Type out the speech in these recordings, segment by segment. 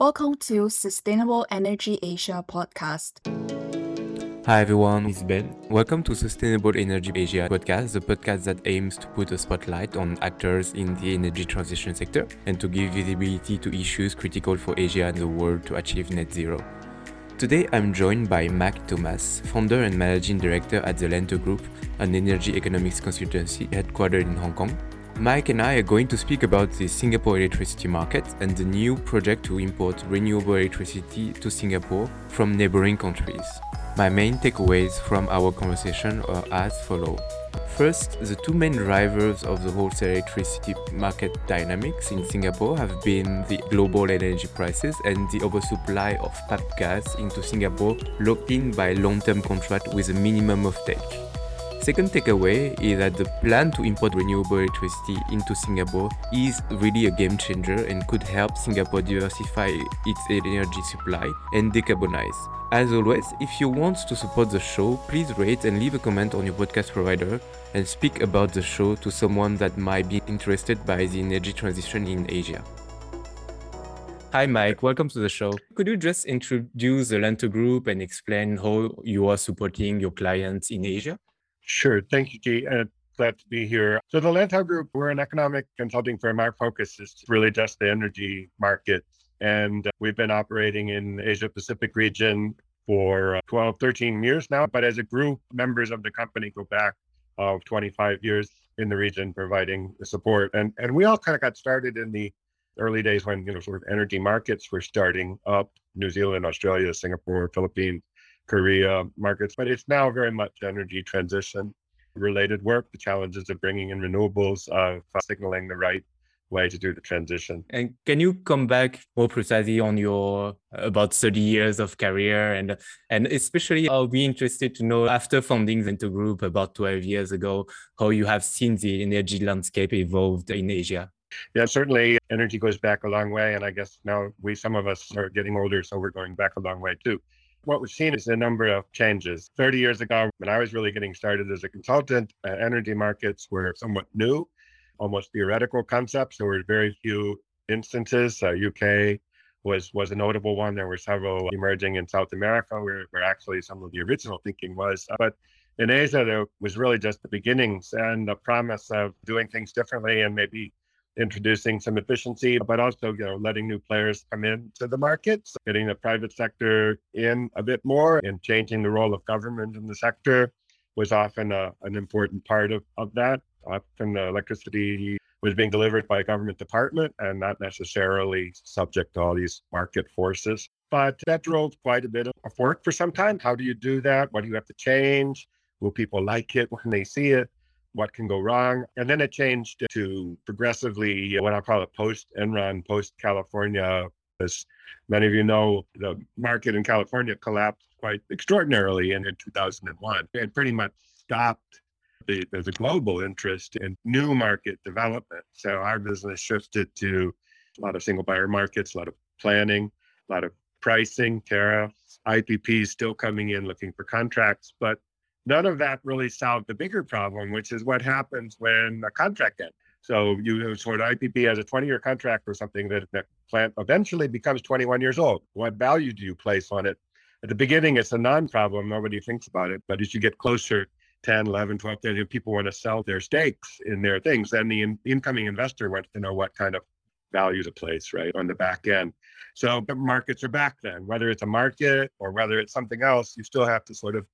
Welcome to Sustainable Energy Asia podcast. Hi everyone, it's Ben. Welcome to Sustainable Energy Asia podcast, the podcast that aims to put a spotlight on actors in the energy transition sector and to give visibility to issues critical for Asia and the world to achieve net zero. Today I'm joined by Mike Thomas, founder and managing director at the Lantau Group, an energy economics consultancy headquartered in Hong Kong. Mike and I are going to speak about the Singapore electricity market and the new project to import renewable electricity to Singapore from neighboring countries. My main takeaways from our conversation are as follow. First, the two main drivers of the wholesale electricity market dynamics in Singapore have been the global energy prices and the oversupply of PAP gas into Singapore locked in by long-term contract with a minimum of take. Second takeaway is that the plan to import renewable electricity into Singapore is really a game changer and could help Singapore diversify its energy supply and decarbonize. As always, if you want to support the show, please rate and leave a comment on your podcast provider and speak about the show to someone that might be interested by the energy transition in Asia. Hi, Mike. Welcome to the show. Could you just introduce the Lantau Group and explain how you are supporting your clients in Asia? Sure. Thank you, G. And glad to be here. So the Lantau Group, we're an economic consulting firm. Our focus is really just the energy market. And uh, we've been operating in the Asia Pacific region for uh, 12, 13 years now. But as a group, members of the company go back of 25 years in the region providing the support. And and we all kind of got started in the early days when you know sort of energy markets were starting up, New Zealand, Australia, Singapore, Philippines, Korea markets, but it's now very much energy transition related work, the challenges of bringing in renewables, of uh, signaling the right way to do the transition. And can you come back more precisely on your about 30 years of career and and especially I'll be interested to know after founding the Group about 12 years ago, how you have seen the energy landscape evolved in Asia. Yeah, certainly energy goes back a long way. And I guess now we some of us are getting older, so we're going back a long way too. What we've seen is a number of changes. 30 years ago, when I was really getting started as a consultant, uh, energy markets were somewhat new, almost theoretical concepts. There were very few instances. Uh, UK was was a notable one. There were several emerging in South America, where, where actually some of the original thinking was. But in Asia, there was really just the beginnings and the promise of doing things differently and maybe introducing some efficiency, but also you know letting new players come into the markets, getting the private sector in a bit more, and changing the role of government in the sector was often a, an important part of, of that. Often the electricity was being delivered by a government department and not necessarily subject to all these market forces. But that drove quite a bit of work for some time. How do you do that? What do you have to change? Will people like it when they see it? What can go wrong. And then it changed to progressively what I'll call a post Enron, post California. As many of you know, the market in California collapsed quite extraordinarily in, in 2001. It pretty much stopped the, the global interest in new market development. So our business shifted to a lot of single buyer markets, a lot of planning, a lot of pricing, tariffs, IPPs still coming in looking for contracts, but none of that really solved the bigger problem, which is what happens when a contract ends. So you sort of IPP has a 20 year contract for something that the plant eventually becomes 21 years old. What value do you place on it? At the beginning, it's a non problem. Nobody thinks about it. But as you get closer, 10, 11, 12, 13, people want to sell their stakes in their things. Then the in- incoming investor wants to know what kind of value to place, right, on the back end. So the markets are back then. Whether it's a market or whether it's something else, you still have to sort of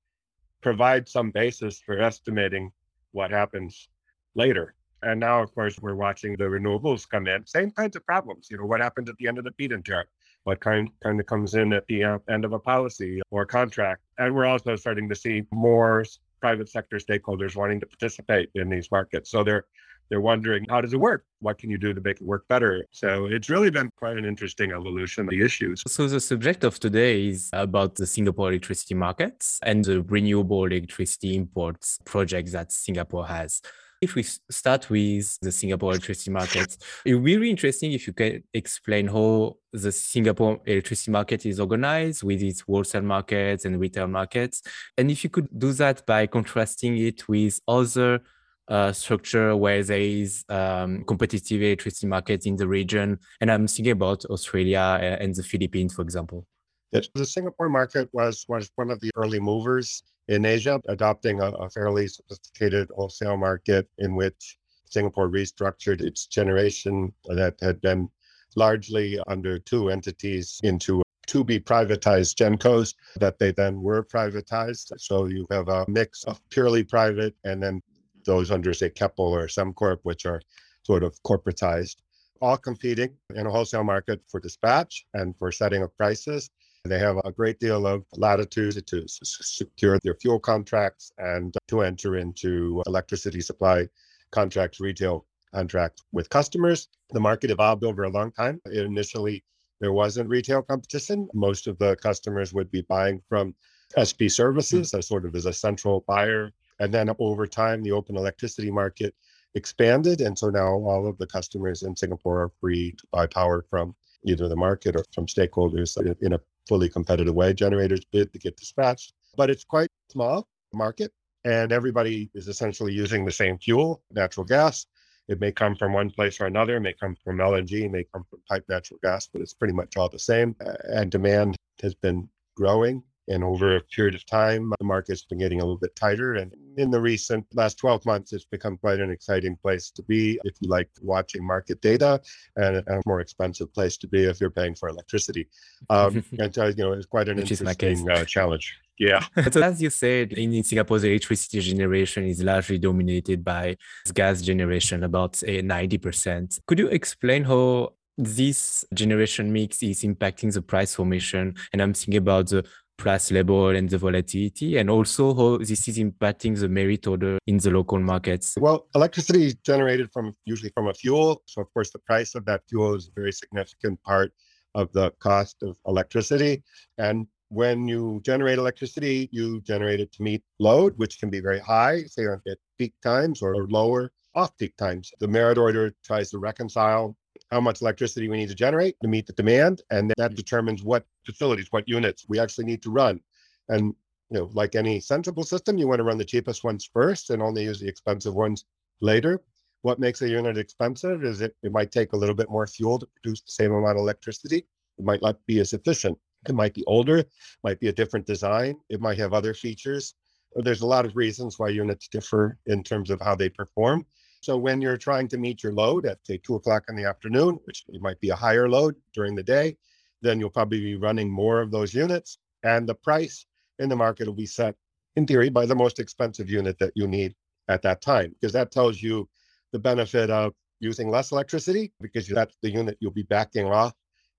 provide some basis for estimating what happens later. And now, of course, we're watching the renewables come in. Same kinds of problems. You know, what happens at the end of the feed-in tariff? What kind kind of comes in at the uh, end of a policy or contract? And we're also starting to see more private sector stakeholders wanting to participate in these markets. So they're they're wondering how does it work? What can you do to make it work better? So it's really been quite an interesting evolution of the issues. So the subject of today is about the singapore electricity markets and the renewable electricity imports project that singapore has. If we start with the Singapore electricity market, it would be really interesting if you can explain how the Singapore electricity market is organized with its wholesale markets and retail markets. And if you could do that by contrasting it with other uh, structure where there is um, competitive electricity market in the region. And I'm thinking about Australia and the Philippines, for example. Yes, the Singapore market was was one of the early movers in Asia, adopting a, a fairly sophisticated wholesale market in which Singapore restructured its generation that had been largely under two entities into to be privatized gencos that they then were privatized. So you have a mix of purely private and then those under, say, Keppel or Sembcorp, which are sort of corporatized, all competing in a wholesale market for dispatch and for setting of prices. They have a great deal of latitude to secure their fuel contracts and to enter into electricity supply contracts, retail contracts with customers. The market evolved over a long time. Initially, there wasn't retail competition. Most of the customers would be buying from SP services as sort of as a central buyer. And then over time, the open electricity market expanded. And so now all of the customers in Singapore are free to buy power from either the market or from stakeholders in a fully competitive way. Generators bid to get dispatched, but it's quite small market and everybody is essentially using the same fuel, natural gas. It may come from one place or another, it may come from LNG, may come from piped natural gas, but it's pretty much all the same. And demand has been growing. And over a period of time, the market's been getting a little bit tighter. And in the recent last 12 months, it's become quite an exciting place to be if you like watching market data and a more expensive place to be if you're paying for electricity. Um, and, uh, you know, it's quite an Which interesting uh, challenge. Yeah. so as you said, in Singapore, the electricity generation is largely dominated by gas generation, about 90%. Could you explain how this generation mix is impacting the price formation? And I'm thinking about the price level and the volatility, and also how this is impacting the merit order in the local markets? Well, electricity is generated from usually from a fuel. So, of course, the price of that fuel is a very significant part of the cost of electricity. And when you generate electricity, you generate it to meet load, which can be very high, say at peak times, or lower off peak times. The merit order tries to reconcile how much electricity we need to generate to meet the demand, and that determines what facilities, what units we actually need to run. And you know, like any sensible system, you want to run the cheapest ones first and only use the expensive ones later. What makes a unit expensive is it, it might take a little bit more fuel to produce the same amount of electricity. It might not be as efficient. It might be older, might be a different design. It might have other features. There's a lot of reasons why units differ in terms of how they perform. So when you're trying to meet your load at say two o'clock in the afternoon, which it might be a higher load during the day, then you'll probably be running more of those units. And the price in the market will be set in theory by the most expensive unit that you need at that time, because that tells you the benefit of using less electricity because that's the unit you'll be backing off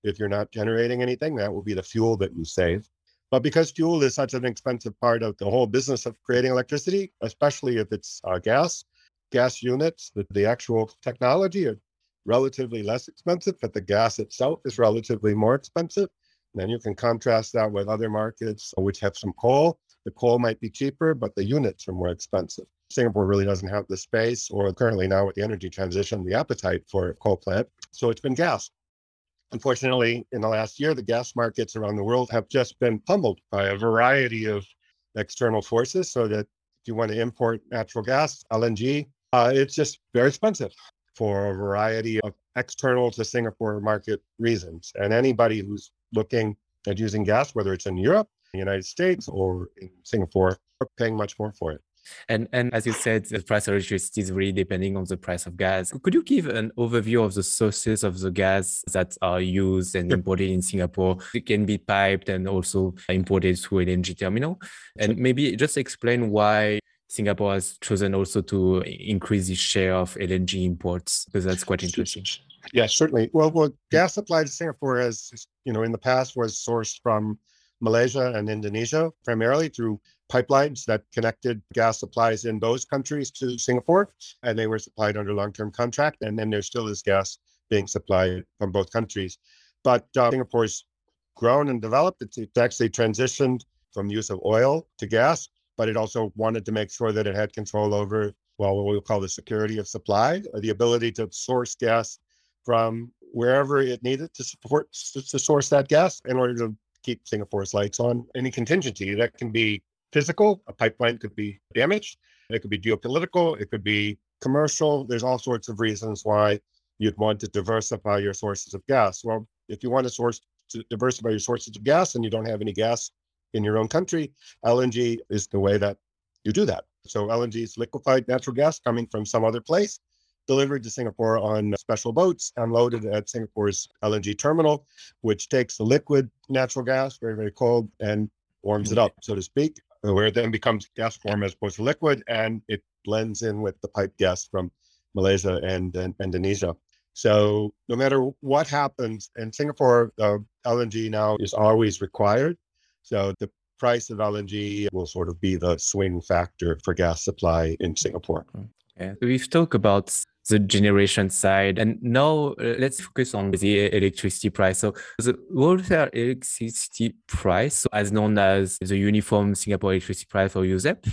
if you're not generating anything, that will be the fuel that you save. But because fuel is such an expensive part of the whole business of creating electricity, especially if it's uh, gas, gas units, the, the actual technology are relatively less expensive, but the gas itself is relatively more expensive. And then you can contrast that with other markets which have some coal. The coal might be cheaper, but the units are more expensive. Singapore really doesn't have the space, or currently now with the energy transition, the appetite for a coal plant. So it's been gas. Unfortunately, in the last year, the gas markets around the world have just been pummeled by a variety of external forces. So that if you want to import natural gas, LNG, uh, it's just very expensive for a variety of external to Singapore market reasons. And anybody who's looking at using gas, whether it's in Europe, the United States, or in Singapore, are paying much more for it. And and as you said, the price of electricity is really depending on the price of gas. Could you give an overview of the sources of the gas that are used and imported in Singapore? It can be piped and also imported through LNG terminal. And maybe just explain why Singapore has chosen also to increase its share of LNG imports because that's quite interesting. Yes, certainly. Well, well, gas supply to Singapore, has, you know, in the past was sourced from Malaysia and Indonesia primarily through pipelines that connected gas supplies in those countries to Singapore, and they were supplied under long-term contract. And then there still is gas being supplied from both countries. But uh, Singapore's grown and developed. It's, it's actually transitioned from use of oil to gas, but it also wanted to make sure that it had control over, well, what we'll call the security of supply, the ability to source gas from wherever it needed to support to source that gas in order to keep Singapore's lights on. Any contingency that can be physical, a pipeline could be damaged. It could be geopolitical, it could be commercial. There's all sorts of reasons why you'd want to diversify your sources of gas. Well, if you want to source to diversify your sources of gas and you don't have any gas in your own country, LNG is the way that you do that. So LNG is liquefied natural gas coming from some other place, delivered to Singapore on special boats, unloaded at Singapore's LNG terminal, which takes the liquid natural gas, very, very cold, and warms it up, so to speak, where it then becomes gas form as opposed to liquid, and it blends in with the pipe gas from Malaysia and, and Indonesia. So no matter what happens in Singapore, uh, LNG now is always required. So the price of LNG will sort of be the swing factor for gas supply in Singapore. Yeah. We've talked about the generation side, and now uh, let's focus on the electricity price. So the wholesale electricity price, as known as the Uniform Singapore Electricity Price or USEP,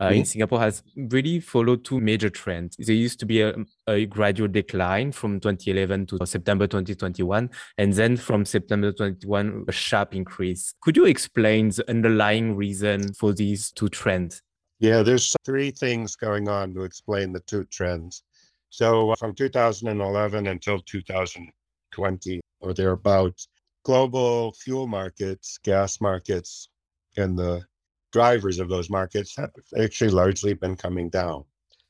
uh, in Singapore has really followed two major trends. There used to be a, a, gradual decline from 2011 to September 2021, and then from September 2021, a sharp increase. Could you explain the underlying reason for these two trends? Yeah, there's three things going on to explain the two trends. So uh, from 2011 until 2020 or thereabouts, global fuel markets, gas markets, and the drivers of those markets have actually largely been coming down.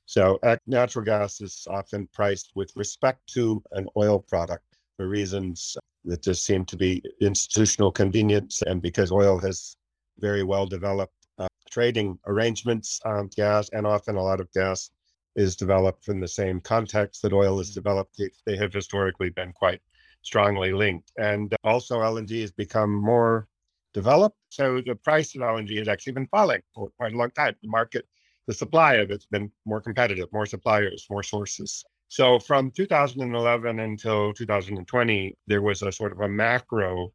So natural gas is often priced with respect to an oil product for reasons that just seem to be institutional convenience and because oil has very well developed uh, trading arrangements on gas and often a lot of gas is developed in the same context that oil is developed. They have historically been quite strongly linked. And also LNG has become more developed. So the price of LNG has actually been falling for quite a long time. The market, the supply of it's been more competitive, more suppliers, more sources. So from 2011 until 2020, there was a sort of a macro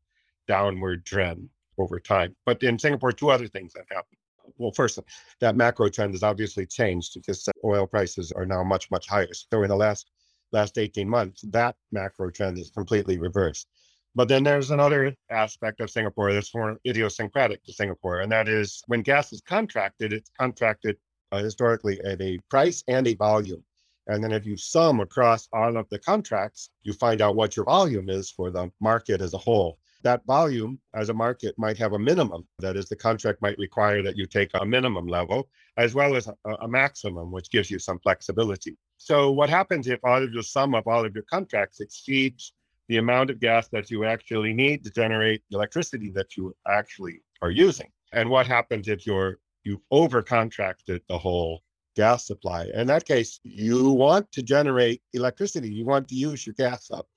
downward trend over time. But in Singapore, two other things have happened. Well, first, that macro trend has obviously changed because oil prices are now much, much higher. So in the last last 18 months, that macro trend is completely reversed. But then there's another aspect of Singapore that's more idiosyncratic to Singapore, and that is when gas is contracted, it's contracted uh, historically at a price and a volume. And then if you sum across all of the contracts, you find out what your volume is for the market as a whole. That volume as a market might have a minimum. That is, the contract might require that you take a minimum level as well as a, a maximum, which gives you some flexibility. So, what happens if all of your sum of all of your contracts exceeds the amount of gas that you actually need to generate electricity that you actually are using. And what happens if you're you've over contracted the whole gas supply? In that case, you want to generate electricity, you want to use your gas up.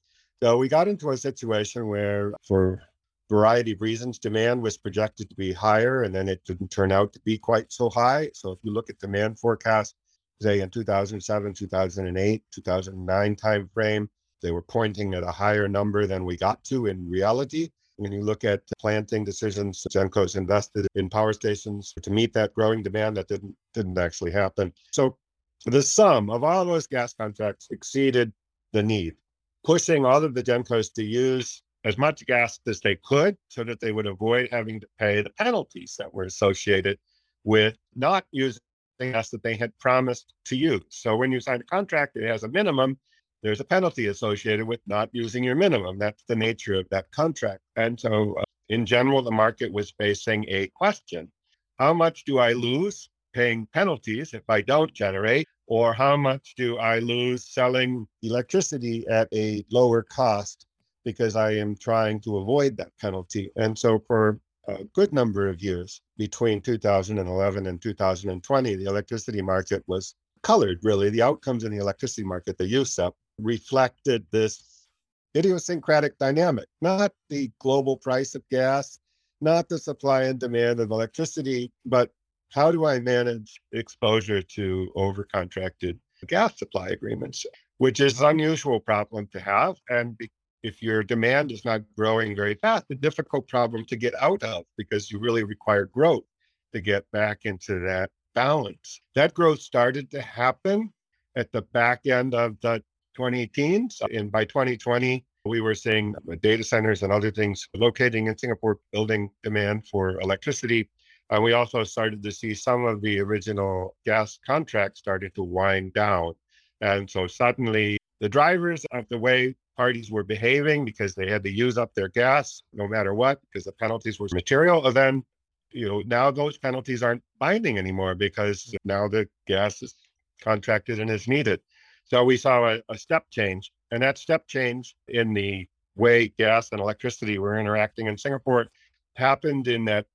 So we got into a situation where for variety of reasons, demand was projected to be higher, and then it didn't turn out to be quite so high. So if you look at demand forecast, say in 2007, 2008, 2009 timeframe, they were pointing at a higher number than we got to in reality. When you look at the planting decisions, Genco's invested in power stations to meet that growing demand that didn't didn't actually happen. So the sum of all those gas contracts exceeded the need, pushing all of the Gencos to use as much gas as they could so that they would avoid having to pay the penalties that were associated with not using gas that they had promised to use. So when you sign a contract, it has a minimum there's a penalty associated with not using your minimum. That's the nature of that contract. And so, uh, in general, the market was facing a question How much do I lose paying penalties if I don't generate? Or how much do I lose selling electricity at a lower cost because I am trying to avoid that penalty? And so, for a good number of years between 2011 and 2020, the electricity market was colored really. The outcomes in the electricity market, the USEP, reflected this idiosyncratic dynamic, not the global price of gas, not the supply and demand of electricity, but how do I manage exposure to overcontracted gas supply agreements, which is an unusual problem to have. And if your demand is not growing very fast, a difficult problem to get out of because you really require growth to get back into that balance. That growth started to happen at the back end of the 2018. And by 2020, we were seeing uh, data centers and other things locating in Singapore building demand for electricity. And we also started to see some of the original gas contracts started to wind down. And so suddenly the drivers of the way parties were behaving because they had to use up their gas no matter what, because the penalties were material. And then, you know, now those penalties aren't binding anymore because now the gas is contracted and is needed. So we saw a, a step change. And that step change in the way gas and electricity were interacting in Singapore happened in that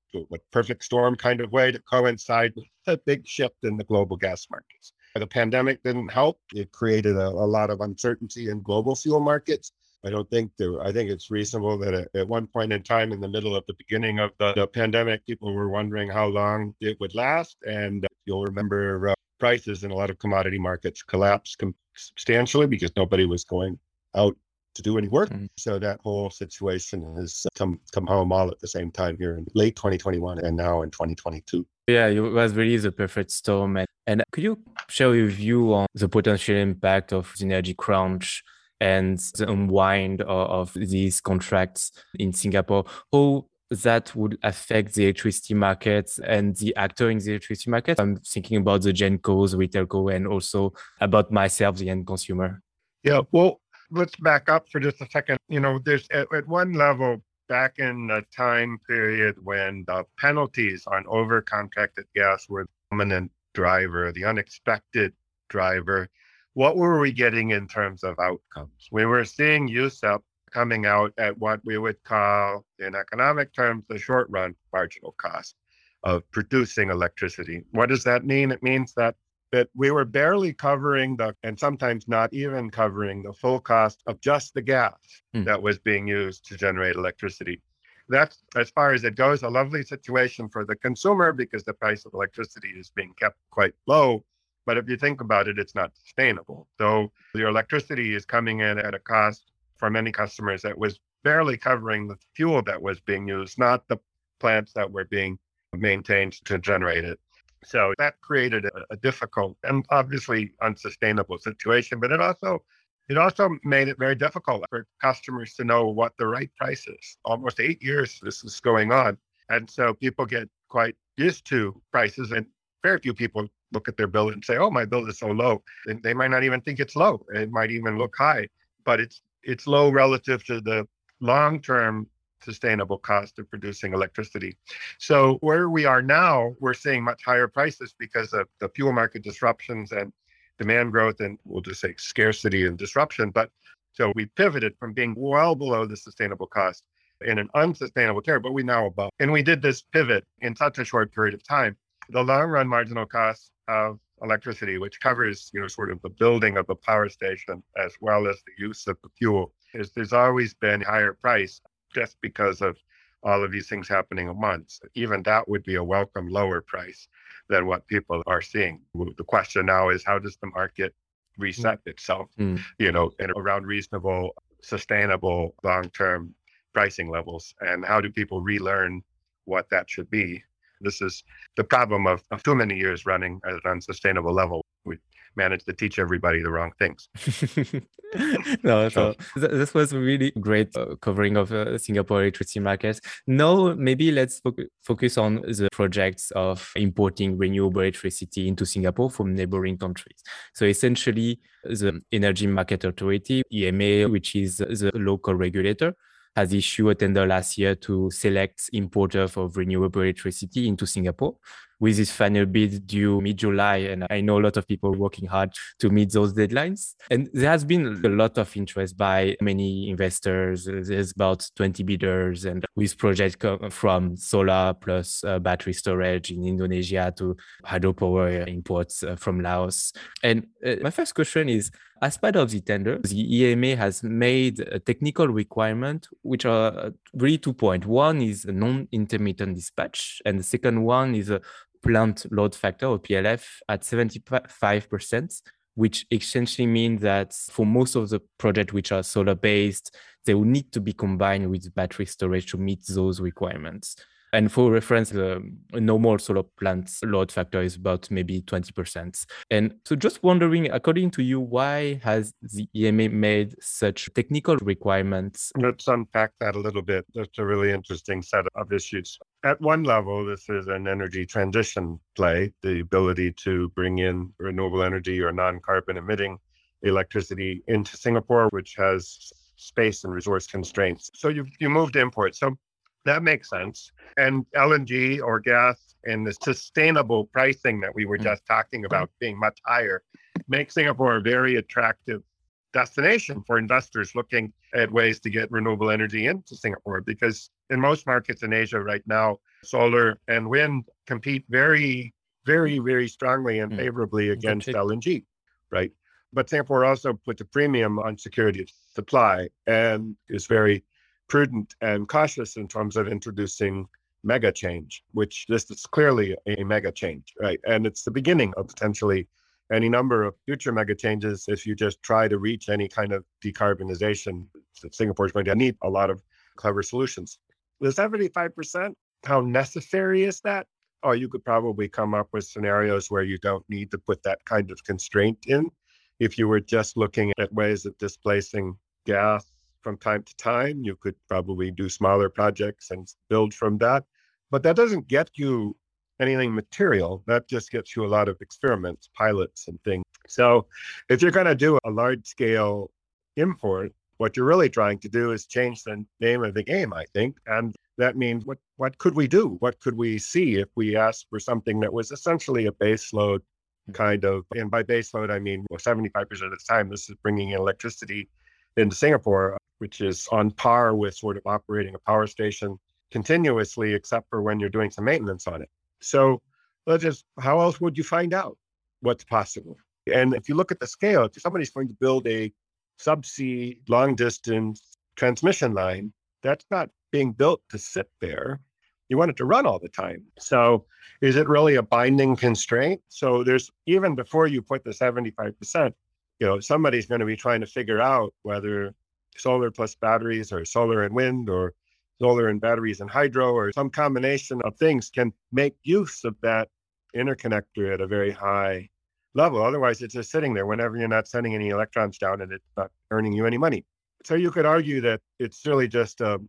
perfect storm kind of way to coincide with a big shift in the global gas markets. The pandemic didn't help. It created a, a lot of uncertainty in global fuel markets. I don't think there, I think it's reasonable that at, at, one point in time in the middle of the beginning of the, the pandemic, people were wondering how long it would last. And you'll remember uh, prices in a lot of commodity markets collapsed com- substantially because nobody was going out to do any work. Mm-hmm. So that whole situation has come come home all at the same time here in late 2021 and now in 2022. Yeah, it was really the perfect storm. And, and could you share your view on the potential impact of the energy crunch and the unwind of, of these contracts in Singapore? How that would affect the electricity market and the actor in the electricity market. I'm thinking about the Gencos, retail co, and also about myself, the end consumer. Yeah, well, let's back up for just a second. You know, there's at, at one level, back in the time period when the penalties on over contracted gas were the dominant driver, the unexpected driver, what were we getting in terms of outcomes? We were seeing USEP coming out at what we would call, in economic terms, the short run marginal cost of producing electricity. What does that mean? It means that that we were barely covering the, and sometimes not even covering the full cost of just the gas mm. that was being used to generate electricity. That's, as far as it goes, a lovely situation for the consumer because the price of electricity is being kept quite low. But if you think about it, it's not sustainable. So your electricity is coming in at a cost for many customers that was barely covering the fuel that was being used, not the plants that were being maintained to generate it. So that created a, a, difficult and obviously unsustainable situation, but it also it also made it very difficult for customers to know what the right price is. Almost eight years this is going on. And so people get quite used to prices and very few people look at their bill and say, Oh, my bill is so low. And they might not even think it's low. It might even look high, but it's it's low relative to the long-term sustainable cost of producing electricity. So where we are now, we're seeing much higher prices because of the fuel market disruptions and demand growth and we'll just say scarcity and disruption. But so we pivoted from being well below the sustainable cost in an unsustainable territory, but we now above. And we did this pivot in such a short period of time. The long run marginal cost of electricity, which covers, you know, sort of the building of the power station as well as the use of the fuel, is there's always been higher price just because of all of these things happening at once. Even that would be a welcome lower price than what people are seeing. The question now is how does the market reset mm. itself, mm. you know, and around reasonable, sustainable, long term pricing levels? And how do people relearn what that should be? This is the problem of, of too many years running at an unsustainable level. We managed to teach everybody the wrong things. no, so th- this was a really great uh, covering of uh, Singapore electricity markets. Now, maybe let's fo- focus on the projects of importing renewable electricity into Singapore from neighboring countries. So essentially, the Energy Market Authority (EMA), which is the local regulator, has issued a tender last year to select importers of renewable electricity into Singapore with this final bid due mid-July. And I know a lot of people working hard to meet those deadlines. And there has been a lot of interest by many investors. There's about 20 bidders and with projects from solar plus uh, battery storage in Indonesia to hydropower imports uh, from Laos. And uh, my first question is, as part of the tender, the EMA has made a technical requirement, which are uh, really two points. One is a non-intermittent dispatch, and the second one is a plant load factor or PLF at 75%, which essentially means that for most of the projects which are solar based, they will need to be combined with battery storage to meet those requirements. And for reference, the normal solar plant's load factor is about maybe 20%. And so just wondering, according to you, why has the EMA made such technical requirements? Let's unpack that a little bit. That's a really interesting set of issues. At one level, this is an energy transition play, the ability to bring in renewable energy or non carbon emitting electricity into Singapore, which has space and resource constraints. So you you moved imports. So that makes sense. And LNG or gas and the sustainable pricing that we were mm. just talking about being much higher makes Singapore a very attractive destination for investors looking at ways to get renewable energy into Singapore because in most markets in Asia right now, solar and wind compete very, very, very strongly and mm. favorably against LNG, right? But Singapore also puts a premium on security of supply and is very prudent and cautious in terms of introducing mega change, which this is clearly a mega change, right? And it's the beginning of potentially any number of future mega changes if you just try to reach any kind of decarbonization. Singapore is going to need a lot of clever solutions. The 75%, how necessary is that? Oh, you could probably come up with scenarios where you don't need to put that kind of constraint in if you were just looking at ways of displacing gas from time to time, you could probably do smaller projects and build from that. But that doesn't get you anything material. That just gets you a lot of experiments, pilots, and things. So if you're going to do a large scale import, what you're really trying to do is change the name of the game, I think. And that means what, what could we do? What could we see if we asked for something that was essentially a base load hmm. kind of, and by baseload, I mean well, 75% of the time, this is bringing in electricity into Singapore, which is on par with sort of operating a power station continuously, except for when you're doing some maintenance on it. So let's just, how else would you find out what's possible? And if you look at the scale, if somebody's going to build a subsea long distance transmission line, that's not being built to sit there you want it to run all the time. So is it really a binding constraint? So there's even before you put the 75%, you know, somebody's going to be trying to figure out whether solar plus batteries or solar and wind or solar and batteries and hydro or some combination of things can make use of that interconnector at a very high level. Otherwise, it's just sitting there whenever you're not sending any electrons down and it's not earning you any money. So you could argue that it's really just a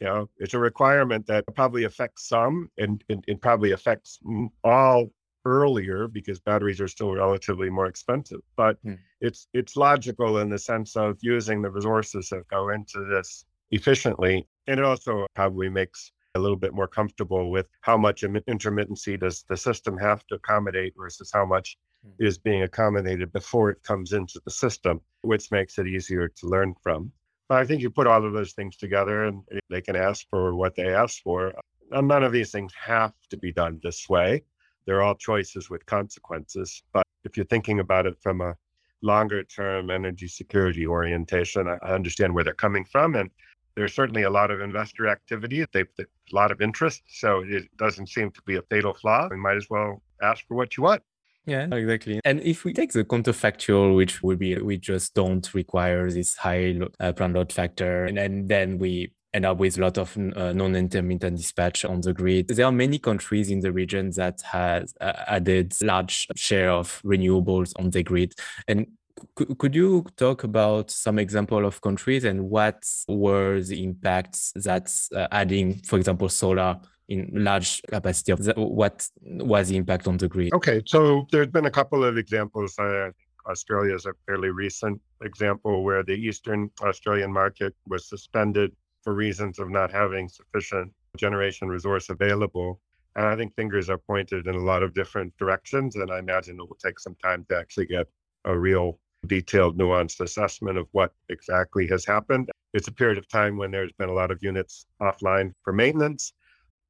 you know, it's a requirement that probably affects some and it probably affects all earlier because batteries are still relatively more expensive. But hmm. it's it's logical in the sense of using the resources that go into this efficiently. And it also probably makes a little bit more comfortable with how much intermittency does the system have to accommodate versus how much hmm. is being accommodated before it comes into the system, which makes it easier to learn from. But I think you put all of those things together and they can ask for what they ask for. None of these things have to be done this way. They're all choices with consequences. But if you're thinking about it from a longer term energy security orientation, I understand where they're coming from. And there's certainly a lot of investor activity. They've a lot of interest. So it doesn't seem to be a fatal flaw. We might as well ask for what you want. Yeah, exactly. And if we take the counterfactual, which would be we just don't require this high uh, plant load factor, and, and then we end up with a lot of uh, non-intermittent dispatch on the grid. There are many countries in the region that has uh, added large share of renewables on the grid. And could you talk about some example of countries and what were the impacts that uh, adding, for example, solar in large capacity of the, what was the impact on the grid? Okay, so there's been a couple of examples. I Australia is a fairly recent example where the Eastern Australian market was suspended for reasons of not having sufficient generation resource available. And I think fingers are pointed in a lot of different directions. And I imagine it will take some time to actually get a real detailed, nuanced assessment of what exactly has happened. It's a period of time when there's been a lot of units offline for maintenance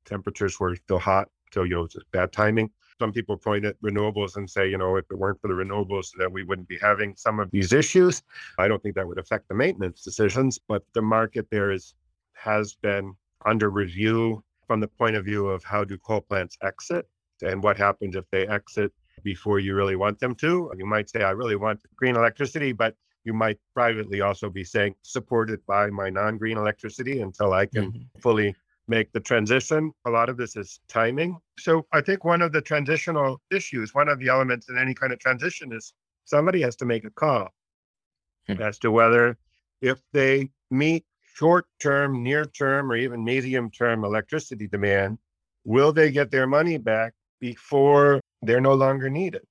temperatures were still hot, so you know, just bad timing. Some people point at renewables and say, you know, if it weren't for the renewables, then we wouldn't be having some of these issues. I don't think that would affect the maintenance decisions, but the market there is has been under review from the point of view of how do coal plants exit and what happens if they exit before you really want them to. You might say, I really want green electricity, but you might privately also be saying supported by my non-green electricity until I can mm-hmm. fully make the transition. A lot of this is timing. So I think one of the transitional issues, one of the elements in any kind of transition is somebody has to make a call hmm. as to whether if they meet short term, near term, or even medium term electricity demand, will they get their money back before they're no longer needed?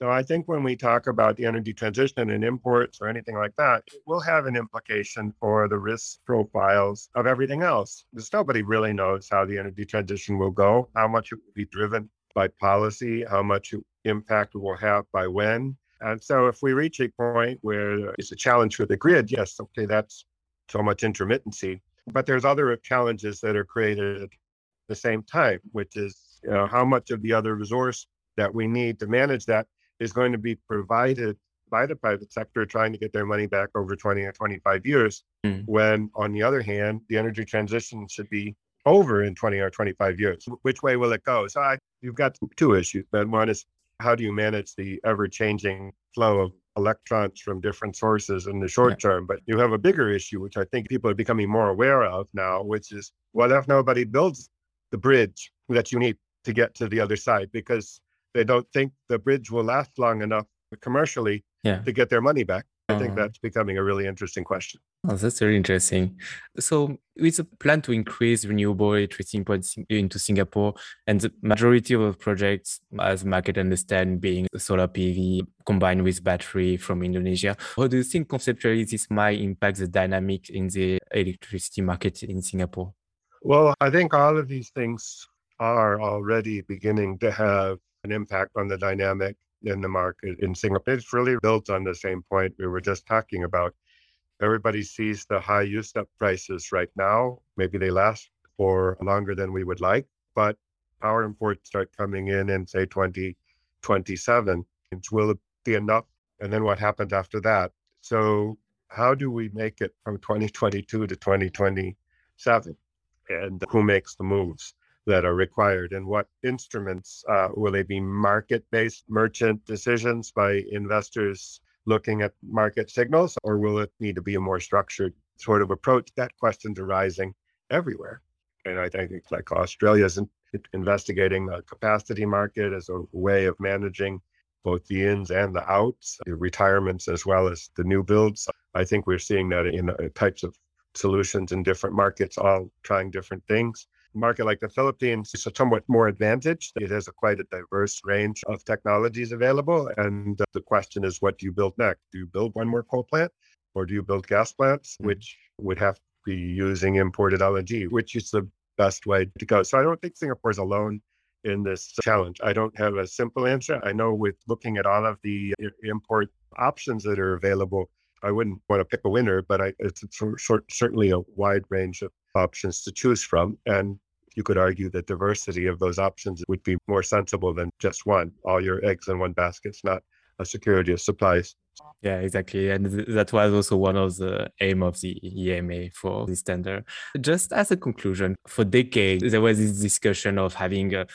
So I think when we talk about the energy transition and imports or anything like that, it will have an implication for the risk profiles of everything else. Because nobody really knows how the energy transition will go, how much it will be driven by policy, how much impact it will have by when. And so if we reach a point where it's a challenge for the grid, yes, okay, that's so much intermittency. But there's other challenges that are created at the same time, which is you know, how much of the other resource that we need to manage that is going to be provided by the private sector trying to get their money back over 20 or 25 years, mm. when on the other hand, the energy transition should be over in 20 or 25 years. Which way will it go? So I, you've got two issues. But One is how do you manage the ever changing flow of electrons from different sources in the short yeah. term? But you have a bigger issue, which I think people are becoming more aware of now, which is what if nobody builds the bridge that you need to get to the other side? Because they don't think the bridge will last long enough commercially yeah. to get their money back. I think uh-huh. that's becoming a really interesting question. Oh, that's very interesting. So, with a plan to increase renewable electricity into Singapore, and the majority of projects, as market understand, being solar PV combined with battery from Indonesia, how do you think conceptually this might impact the dynamic in the electricity market in Singapore? Well, I think all of these things are already beginning to have an impact on the dynamic in the market in Singapore. It's really built on the same point we were just talking about. Everybody sees the high USEP prices right now. Maybe they last for longer than we would like, but power imports start coming in in say 2027. Will it be enough? And then what happens after that? So how do we make it from 2022 to 2027? And who makes the moves? that are required and what instruments uh, will they be market based merchant decisions by investors looking at market signals or will it need to be a more structured sort of approach? That question's arising everywhere. And i think like australia is investigating the capacity market as a way of managing both the ins and the outs the retirements as well as the new builds. I think we're seeing that in uh, types of solutions in different markets all trying different things market like the Philippines is somewhat more advantaged. It has a quite a diverse range of technologies available. And uh, the question is, what do you build next? Do you build one more coal plant or do you build gas plants, mm-hmm. which would have to be using imported LNG, which is the best way to go? So I don't think Singapore is alone in this challenge. I don't have a simple answer. I know with looking at all of the uh, import options that are available, I wouldn't want to pick a winner, but I, it's short, certainly a wide range of options to choose from. And you could argue that diversity of those options would be more sensible than just one. All your eggs in one basket is not a security of supplies. Yeah, exactly. And that was also one of the aim of the EMA for this tender. Just as a conclusion, for decades, there was this discussion of having a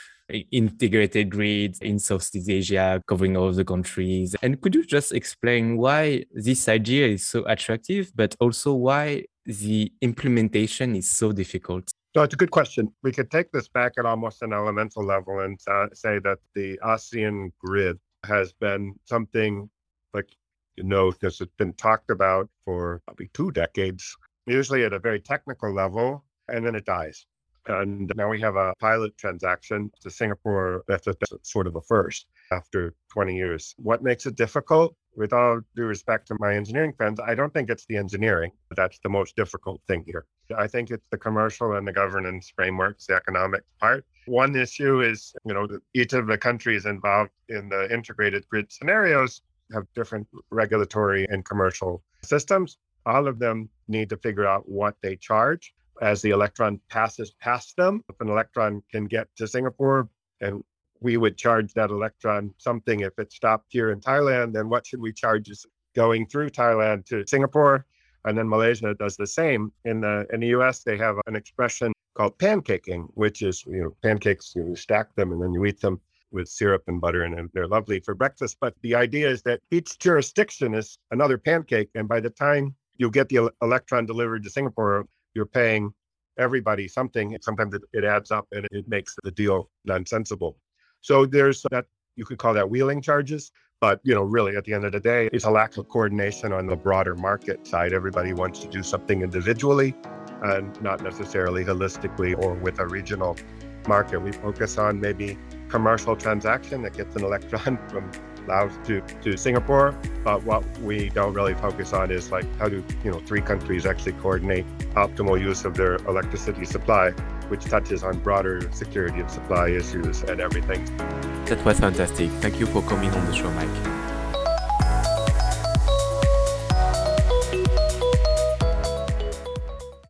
integrated grid in Southeast Asia, covering all the countries. And could you just explain why this idea is so attractive, but also why the implementation is so difficult? So it's a good question. We could take this back at almost an elemental level and uh, say that the ASEAN grid has been something like, you know, this has been talked about for probably two decades, usually at a very technical level, and then it dies. And now we have a pilot transaction to Singapore. That's, a, that's sort of a first after 20 years. What makes it difficult? With all due respect to my engineering friends, I don't think it's the engineering. That's the most difficult thing here. I think it's the commercial and the governance frameworks, the economic part. One issue is, you know, each of the countries involved in the integrated grid scenarios have different regulatory and commercial systems. All of them need to figure out what they charge as the electron passes past them. If an electron can get to Singapore and we would charge that electron something if it stopped here in Thailand, then what should we charge is going through Thailand to Singapore? And then Malaysia does the same. In the in the US, they have an expression called pancaking, which is you know pancakes, you stack them and then you eat them with syrup and butter, and they're lovely for breakfast. But the idea is that each jurisdiction is another pancake, and by the time you get the electron delivered to Singapore, you're paying everybody something. Sometimes it, it adds up and it makes the deal nonsensible. So there's that you could call that wheeling charges. But you know, really, at the end of the day, it's a lack of coordination on the broader market side. Everybody wants to do something individually, and not necessarily holistically or with a regional market. We focus on maybe commercial transaction that gets an electron from Laos to, to Singapore. But what we don't really focus on is like how do you know three countries actually coordinate optimal use of their electricity supply, which touches on broader security of supply issues and everything. That was fantastic. Thank you for coming on the show, Mike.